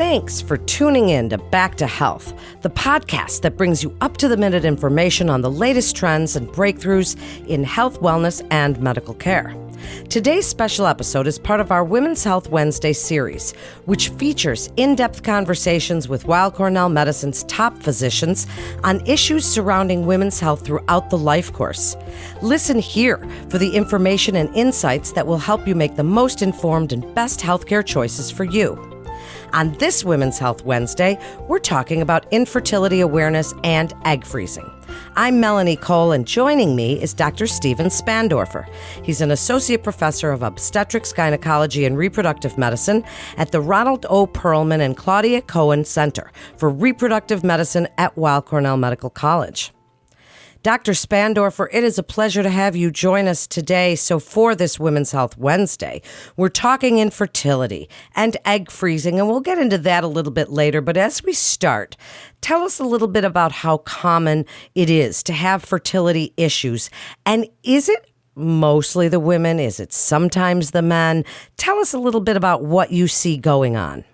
Thanks for tuning in to Back to Health, the podcast that brings you up to the minute information on the latest trends and breakthroughs in health, wellness, and medical care. Today's special episode is part of our Women's Health Wednesday series, which features in depth conversations with Weill Cornell Medicine's top physicians on issues surrounding women's health throughout the life course. Listen here for the information and insights that will help you make the most informed and best healthcare choices for you. On this Women's Health Wednesday, we're talking about infertility awareness and egg freezing. I'm Melanie Cole, and joining me is Dr. Steven Spandorfer. He's an associate professor of obstetrics, gynecology, and reproductive medicine at the Ronald O. Perelman and Claudia Cohen Center for Reproductive Medicine at Weill Cornell Medical College. Dr. Spandorfer, it is a pleasure to have you join us today. So, for this Women's Health Wednesday, we're talking infertility and egg freezing, and we'll get into that a little bit later. But as we start, tell us a little bit about how common it is to have fertility issues. And is it mostly the women? Is it sometimes the men? Tell us a little bit about what you see going on.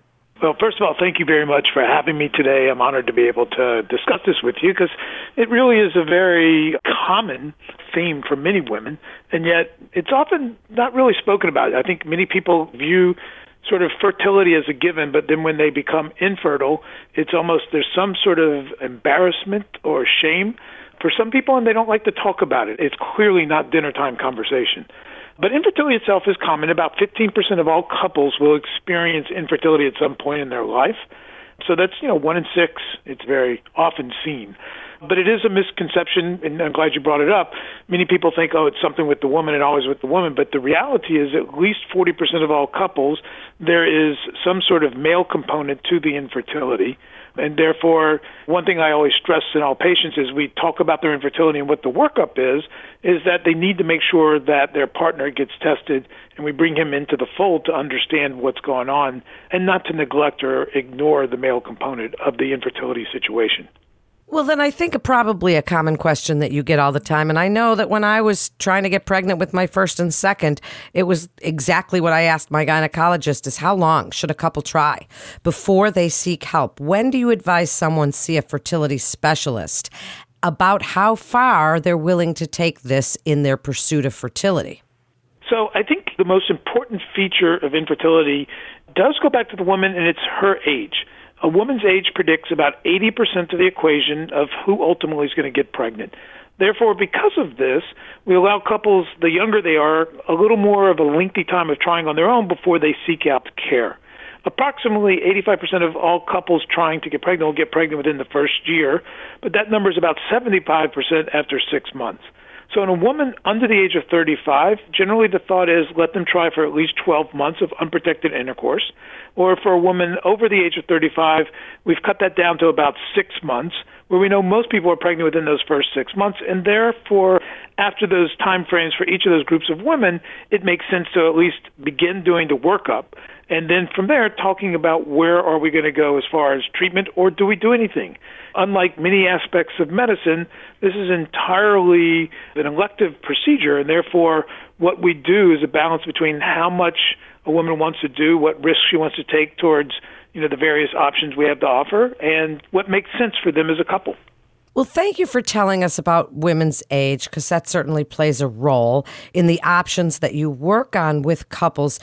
Well, first of all, thank you very much for having me today. I'm honored to be able to discuss this with you because it really is a very common theme for many women, and yet it's often not really spoken about. I think many people view sort of fertility as a given, but then when they become infertile, it's almost there's some sort of embarrassment or shame for some people, and they don't like to talk about it. It's clearly not dinner time conversation. But infertility itself is common. About 15% of all couples will experience infertility at some point in their life. So that's, you know, one in six. It's very often seen. But it is a misconception, and I'm glad you brought it up. Many people think, oh, it's something with the woman and always with the woman. But the reality is, at least 40% of all couples, there is some sort of male component to the infertility. And therefore, one thing I always stress in all patients is we talk about their infertility and what the workup is, is that they need to make sure that their partner gets tested and we bring him into the fold to understand what's going on and not to neglect or ignore the male component of the infertility situation. Well, then I think probably a common question that you get all the time. And I know that when I was trying to get pregnant with my first and second, it was exactly what I asked my gynecologist is how long should a couple try before they seek help? When do you advise someone see a fertility specialist about how far they're willing to take this in their pursuit of fertility? So I think the most important feature of infertility does go back to the woman and it's her age a woman's age predicts about 80% of the equation of who ultimately is going to get pregnant. Therefore, because of this, we allow couples, the younger they are, a little more of a lengthy time of trying on their own before they seek out care. Approximately 85% of all couples trying to get pregnant will get pregnant within the first year, but that number is about 75% after six months. So, in a woman under the age of 35, generally the thought is let them try for at least 12 months of unprotected intercourse. Or for a woman over the age of 35, we've cut that down to about six months, where we know most people are pregnant within those first six months. And therefore, after those time frames for each of those groups of women, it makes sense to at least begin doing the workup. And then from there, talking about where are we going to go as far as treatment, or do we do anything? unlike many aspects of medicine, this is entirely an elective procedure, and therefore, what we do is a balance between how much a woman wants to do, what risks she wants to take towards you know the various options we have to offer, and what makes sense for them as a couple. Well, thank you for telling us about women's age because that certainly plays a role in the options that you work on with couples.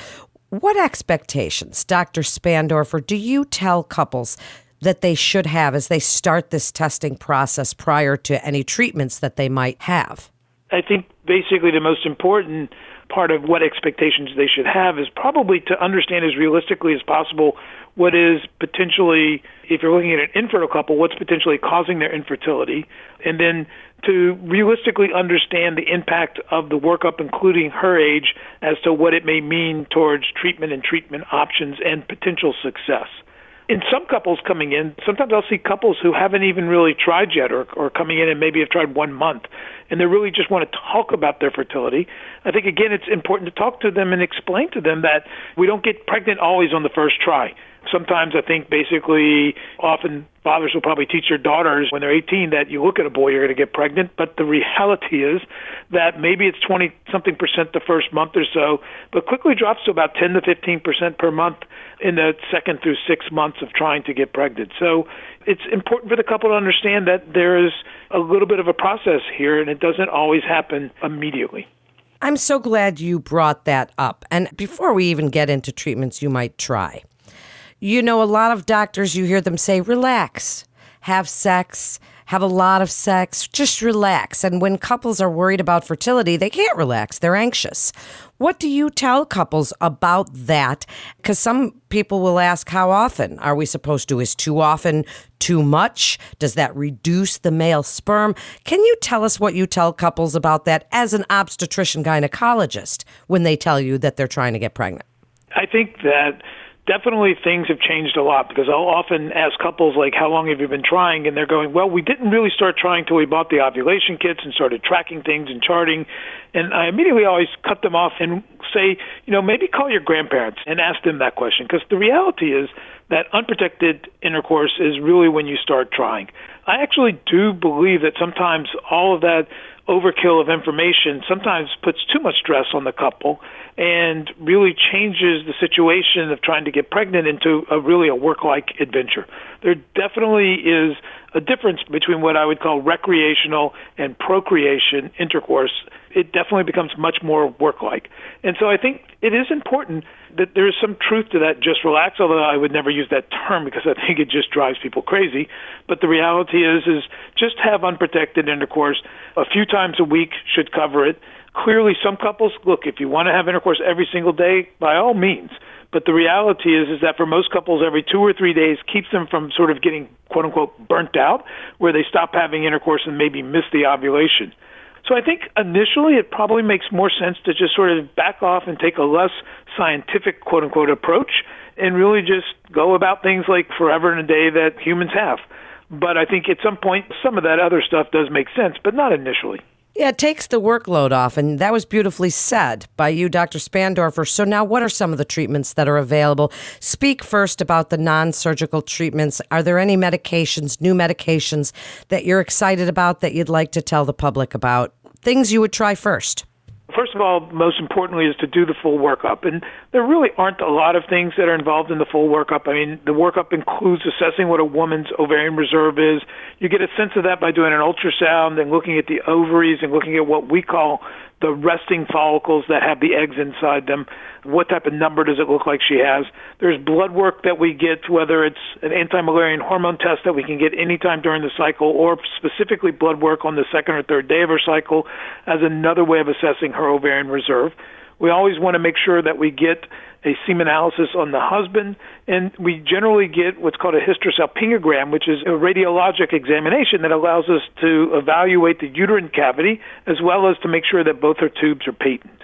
What expectations, Dr. Spandorfer, do you tell couples that they should have as they start this testing process prior to any treatments that they might have? I think basically the most important part of what expectations they should have is probably to understand as realistically as possible what is potentially, if you're looking at an infertile couple, what's potentially causing their infertility, and then to realistically understand the impact of the workup, including her age, as to what it may mean towards treatment and treatment options and potential success in some couples coming in, sometimes I'll see couples who haven't even really tried yet or, or coming in and maybe have tried one month and they really just want to talk about their fertility. I think, again, it's important to talk to them and explain to them that we don't get pregnant always on the first try. Sometimes I think basically often fathers will probably teach their daughters when they're 18 that you look at a boy, you're going to get pregnant. But the reality is that maybe it's 20 something percent the first month or so, but quickly drops to about 10 to 15 percent per month in the second through six months of trying to get pregnant. So it's important for the couple to understand that there is a little bit of a process here and it doesn't always happen immediately. I'm so glad you brought that up. And before we even get into treatments you might try, you know, a lot of doctors, you hear them say, relax, have sex, have a lot of sex, just relax. And when couples are worried about fertility, they can't relax, they're anxious. What do you tell couples about that? Because some people will ask, how often are we supposed to? Is too often too much? Does that reduce the male sperm? Can you tell us what you tell couples about that as an obstetrician gynecologist when they tell you that they're trying to get pregnant? I think that definitely things have changed a lot because I'll often ask couples like, "How long have you been trying?" and they're going, "Well, we didn't really start trying till we bought the ovulation kits and started tracking things and charting." And I immediately always cut them off and say, you know, maybe call your grandparents and ask them that question because the reality is that unprotected intercourse is really when you start trying. I actually do believe that sometimes all of that overkill of information sometimes puts too much stress on the couple and really changes the situation of trying to get pregnant into a really a work-like adventure. There definitely is a difference between what I would call recreational and procreation intercourse. It definitely becomes much more work-like. And so I think it is important that there is some truth to that just relax, although I would never use that term because I think it just drives people crazy. But the reality is is just have unprotected intercourse a few times a week should cover it. Clearly some couples look if you want to have intercourse every single day by all means. But the reality is is that for most couples every two or three days keeps them from sort of getting quote unquote burnt out where they stop having intercourse and maybe miss the ovulation. So i think initially it probably makes more sense to just sort of back off and take a less scientific quote unquote approach and really just go about things like forever and a day that humans have but i think at some point some of that other stuff does make sense but not initially yeah, it takes the workload off, and that was beautifully said by you, Dr. Spandorfer. So, now what are some of the treatments that are available? Speak first about the non surgical treatments. Are there any medications, new medications that you're excited about that you'd like to tell the public about? Things you would try first. First of all, most importantly, is to do the full workup. And there really aren't a lot of things that are involved in the full workup. I mean, the workup includes assessing what a woman's ovarian reserve is. You get a sense of that by doing an ultrasound and looking at the ovaries and looking at what we call the resting follicles that have the eggs inside them. What type of number does it look like she has? There's blood work that we get, whether it's an anti-Müllerian hormone test that we can get anytime during the cycle, or specifically blood work on the second or third day of her cycle, as another way of assessing her ovarian reserve. We always want to make sure that we get a semen analysis on the husband, and we generally get what's called a hysterosalpingogram, which is a radiologic examination that allows us to evaluate the uterine cavity as well as to make sure that both her tubes are patent.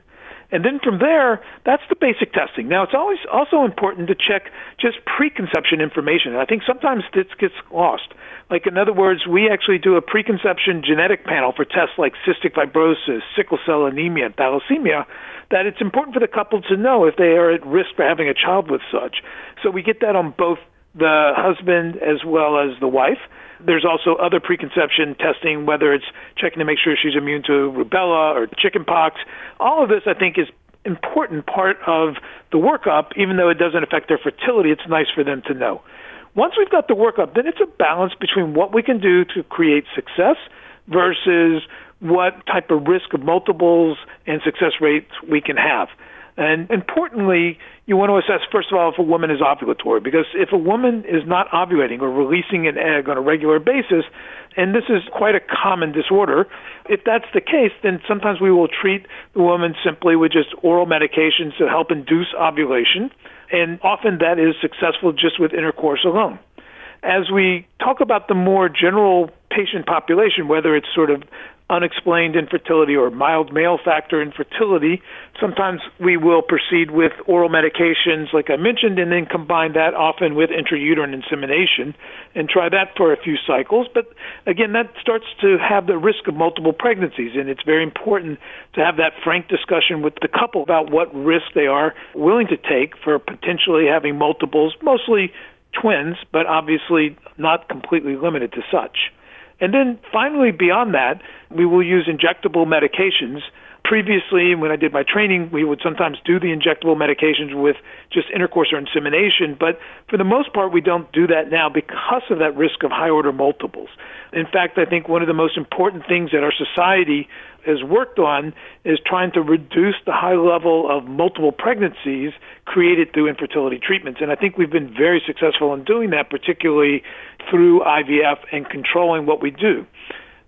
And then from there, that's the basic testing. Now, it's always also important to check just preconception information. I think sometimes this gets lost. Like, in other words, we actually do a preconception genetic panel for tests like cystic fibrosis, sickle cell anemia, and thalassemia that it's important for the couple to know if they are at risk for having a child with such. So we get that on both the husband as well as the wife. There's also other preconception testing, whether it's checking to make sure she's immune to rubella or chickenpox. All of this, I think, is important part of the workup, even though it doesn't affect their fertility. It's nice for them to know. Once we've got the workup, then it's a balance between what we can do to create success versus what type of risk of multiples and success rates we can have. And importantly, you want to assess, first of all, if a woman is ovulatory, because if a woman is not ovulating or releasing an egg on a regular basis, and this is quite a common disorder, if that's the case, then sometimes we will treat the woman simply with just oral medications to help induce ovulation, and often that is successful just with intercourse alone. As we talk about the more general patient population, whether it's sort of unexplained infertility or mild male factor infertility, sometimes we will proceed with oral medications, like I mentioned, and then combine that often with intrauterine insemination and try that for a few cycles. But again, that starts to have the risk of multiple pregnancies, and it's very important to have that frank discussion with the couple about what risk they are willing to take for potentially having multiples, mostly twins, but obviously not completely limited to such. And then finally, beyond that, we will use injectable medications. Previously, when I did my training, we would sometimes do the injectable medications with just intercourse or insemination, but for the most part, we don't do that now because of that risk of high order multiples. In fact, I think one of the most important things that our society has worked on is trying to reduce the high level of multiple pregnancies created through infertility treatments. And I think we've been very successful in doing that, particularly through IVF and controlling what we do.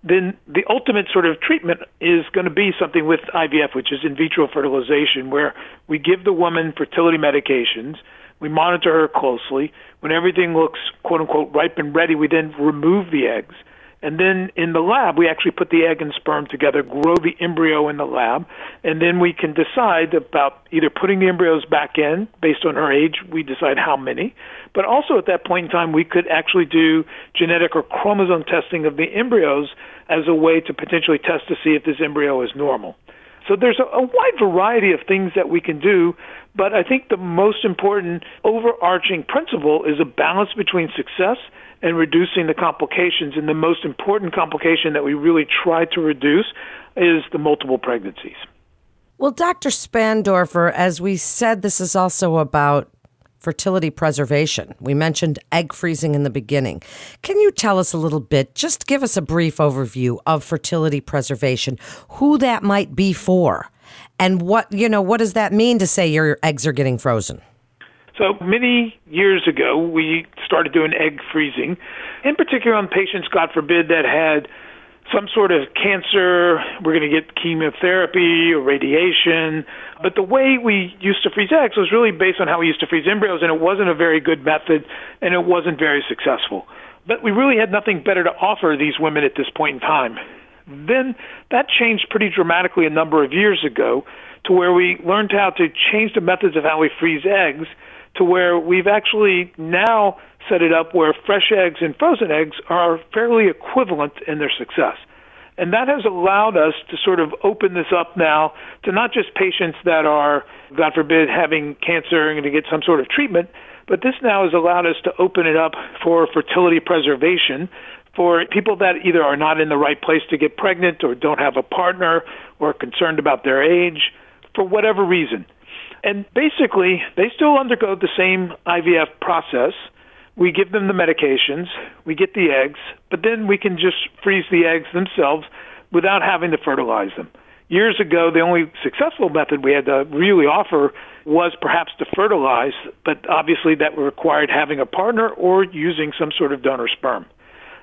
Then the ultimate sort of treatment is going to be something with IVF, which is in vitro fertilization, where we give the woman fertility medications. We monitor her closely. When everything looks quote unquote ripe and ready, we then remove the eggs and then in the lab, we actually put the egg and sperm together, grow the embryo in the lab, and then we can decide about either putting the embryos back in based on her age. We decide how many. But also at that point in time, we could actually do genetic or chromosome testing of the embryos as a way to potentially test to see if this embryo is normal. So there's a, a wide variety of things that we can do, but I think the most important overarching principle is a balance between success and reducing the complications. And the most important complication that we really try to reduce is the multiple pregnancies. Well, Dr. Spandorfer, as we said, this is also about fertility preservation. We mentioned egg freezing in the beginning. Can you tell us a little bit, just give us a brief overview of fertility preservation, who that might be for, and what, you know, what does that mean to say your eggs are getting frozen? So many years ago, we started doing egg freezing, in particular on patients, God forbid, that had some sort of cancer. We're going to get chemotherapy or radiation. But the way we used to freeze eggs was really based on how we used to freeze embryos, and it wasn't a very good method, and it wasn't very successful. But we really had nothing better to offer these women at this point in time. Then that changed pretty dramatically a number of years ago to where we learned how to change the methods of how we freeze eggs to where we've actually now set it up where fresh eggs and frozen eggs are fairly equivalent in their success. And that has allowed us to sort of open this up now to not just patients that are, God forbid, having cancer and to get some sort of treatment, but this now has allowed us to open it up for fertility preservation for people that either are not in the right place to get pregnant or don't have a partner or are concerned about their age for whatever reason. And basically, they still undergo the same IVF process. We give them the medications, we get the eggs, but then we can just freeze the eggs themselves without having to fertilize them. Years ago, the only successful method we had to really offer was perhaps to fertilize, but obviously that required having a partner or using some sort of donor sperm.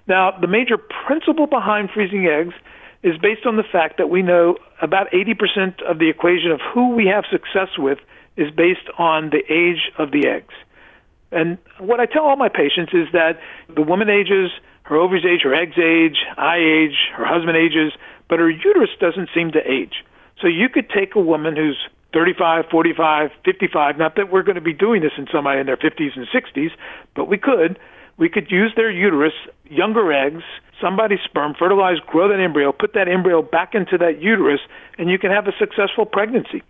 Now, the major principle behind freezing eggs is based on the fact that we know about 80% of the equation of who we have success with is based on the age of the eggs. And what I tell all my patients is that the woman ages, her ovaries age, her eggs age, I age, her husband ages, but her uterus doesn't seem to age. So you could take a woman who's 35, 45, 55, not that we're going to be doing this in somebody in their 50s and 60s, but we could. We could use their uterus, younger eggs, somebody's sperm, fertilize, grow that embryo, put that embryo back into that uterus, and you can have a successful pregnancy.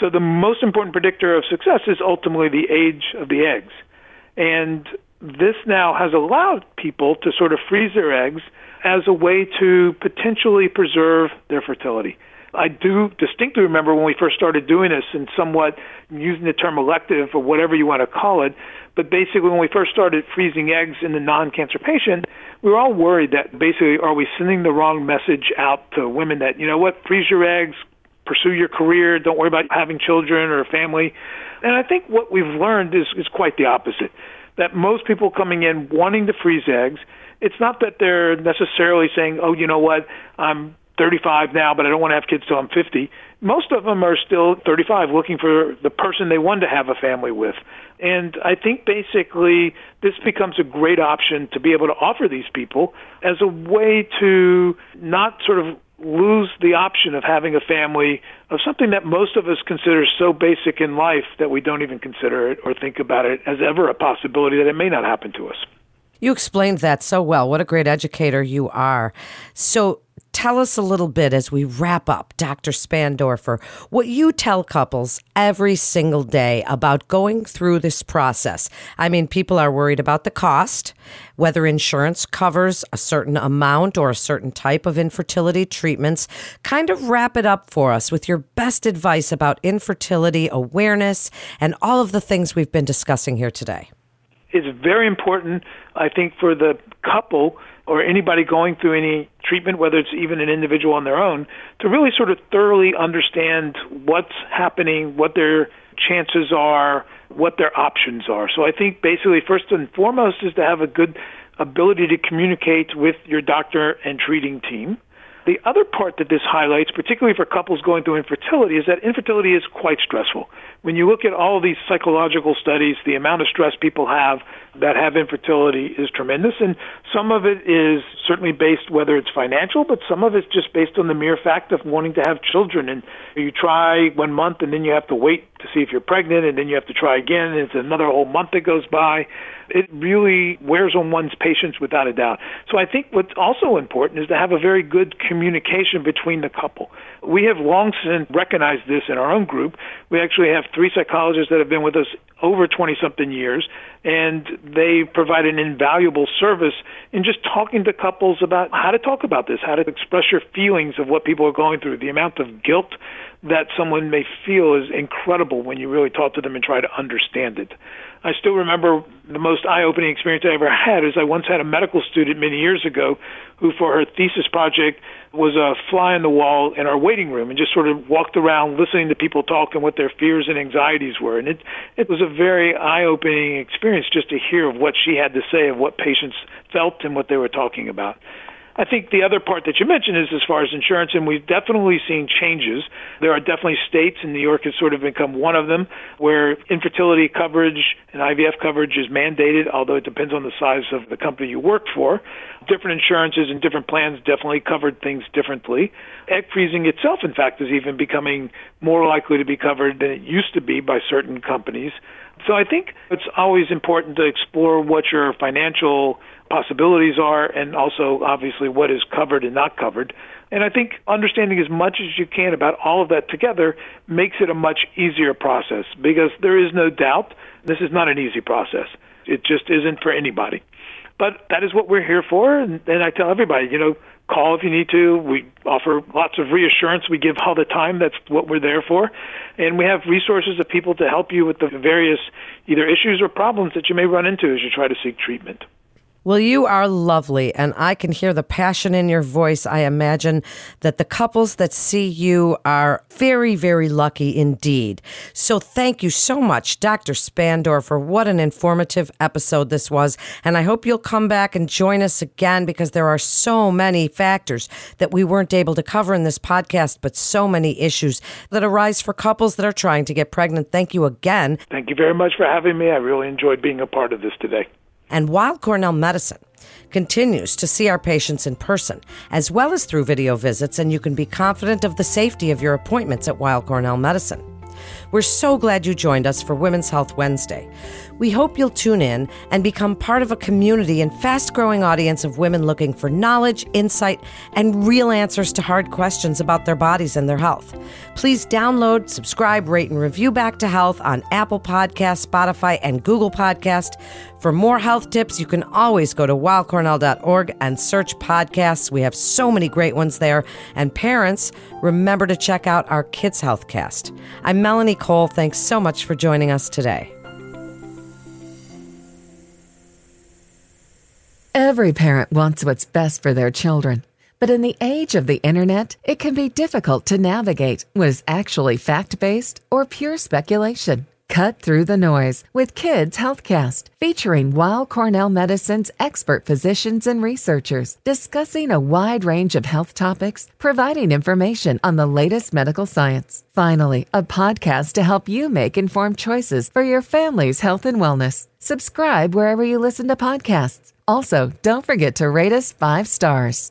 So the most important predictor of success is ultimately the age of the eggs. And this now has allowed people to sort of freeze their eggs as a way to potentially preserve their fertility. I do distinctly remember when we first started doing this and somewhat using the term elective or whatever you want to call it, but basically when we first started freezing eggs in the non-cancer patient, we were all worried that basically are we sending the wrong message out to women that, you know what, freeze your eggs, pursue your career, don't worry about having children or a family. And I think what we've learned is, is quite the opposite. That most people coming in wanting to freeze eggs, it's not that they're necessarily saying, oh, you know what, I'm 35 now, but I don't want to have kids till I'm 50. most of them are still 35 looking for the person they want to have a family with. And I think basically this becomes a great option to be able to offer these people as a way to not sort of lose the option of having a family of something that most of us consider so basic in life that we don't even consider it or think about it as ever a possibility that it may not happen to us. You explained that so well. What a great educator you are. So, tell us a little bit as we wrap up, Dr. Spandorfer, what you tell couples every single day about going through this process. I mean, people are worried about the cost, whether insurance covers a certain amount or a certain type of infertility treatments. Kind of wrap it up for us with your best advice about infertility awareness and all of the things we've been discussing here today It's very important, I think, for the couple or anybody going through any treatment, whether it's even an individual on their own, to really sort of thoroughly understand what's happening, what their chances are, what their options are. So I think basically, first and foremost, is to have a good ability to communicate with your doctor and treating team. The other part that this highlights, particularly for couples going through infertility, is that infertility is quite stressful. When you look at all these psychological studies, the amount of stress people have that have infertility is tremendous. And some of it is certainly based, whether it's financial, but some of it's just based on the mere fact of wanting to have children. And you try one month and then you have to wait to see if you're pregnant, and then you have to try again, and it's another whole month that goes by. It really wears on one's patience without a doubt. So I think what's also important is to have a very good communication between the couple. We have long since recognized this in our own group. We actually have three psychologists that have been with us over 20 something years, and they provide an invaluable service in just talking to couples about how to talk about this, how to express your feelings of what people are going through. The amount of guilt that someone may feel is incredible when you really talk to them and try to understand it. I still remember the most eye-opening experience I ever had is I once had a medical student many years ago who for her thesis project was a fly on the wall in our waiting room and just sort of walked around listening to people talk and what their fears and anxieties were and it it was a very eye-opening experience just to hear of what she had to say of what patients felt and what they were talking about. I think the other part that you mentioned is as far as insurance, and we've definitely seen changes. There are definitely states, and New York has sort of become one of them, where infertility coverage and IVF coverage is mandated, although it depends on the size of the company you work for. Different insurances and different plans definitely covered things differently. Egg freezing itself, in fact, is even becoming more likely to be covered than it used to be by certain companies. So I think it's always important to explore what your financial possibilities are and also obviously what is covered and not covered. And I think understanding as much as you can about all of that together makes it a much easier process because there is no doubt this is not an easy process. It just isn't for anybody. But that is what we're here for. And, and I tell everybody, you know, call if you need to. We offer lots of reassurance. We give all the time. That's what we're there for. And we have resources of people to help you with the various either issues or problems that you may run into as you try to seek treatment. Well, you are lovely, and I can hear the passion in your voice. I imagine that the couples that see you are very, very lucky indeed. So, thank you so much, Dr. Spandorfer What an informative episode this was. And I hope you'll come back and join us again because there are so many factors that we weren't able to cover in this podcast, but so many issues that arise for couples that are trying to get pregnant. Thank you again. Thank you very much for having me. I really enjoyed being a part of this today. And Weill Cornell Medicine continues to see our patients in person, as well as through video visits, and you can be confident of the safety of your appointments at Weill Cornell Medicine. We're so glad you joined us for Women's Health Wednesday. We hope you'll tune in and become part of a community and fast growing audience of women looking for knowledge, insight, and real answers to hard questions about their bodies and their health. Please download, subscribe, rate, and review Back to Health on Apple Podcast, Spotify, and Google Podcast. For more health tips, you can always go to weillcornell.org and search podcasts. We have so many great ones there. And parents, remember to check out our Kids Health Cast. I'm Melanie Cole. Thanks so much for joining us today. Every parent wants what's best for their children. But in the age of the internet, it can be difficult to navigate what is actually fact based or pure speculation. Cut through the noise with Kids Healthcast, featuring Weill Cornell Medicine's expert physicians and researchers discussing a wide range of health topics, providing information on the latest medical science. Finally, a podcast to help you make informed choices for your family's health and wellness. Subscribe wherever you listen to podcasts. Also, don't forget to rate us five stars.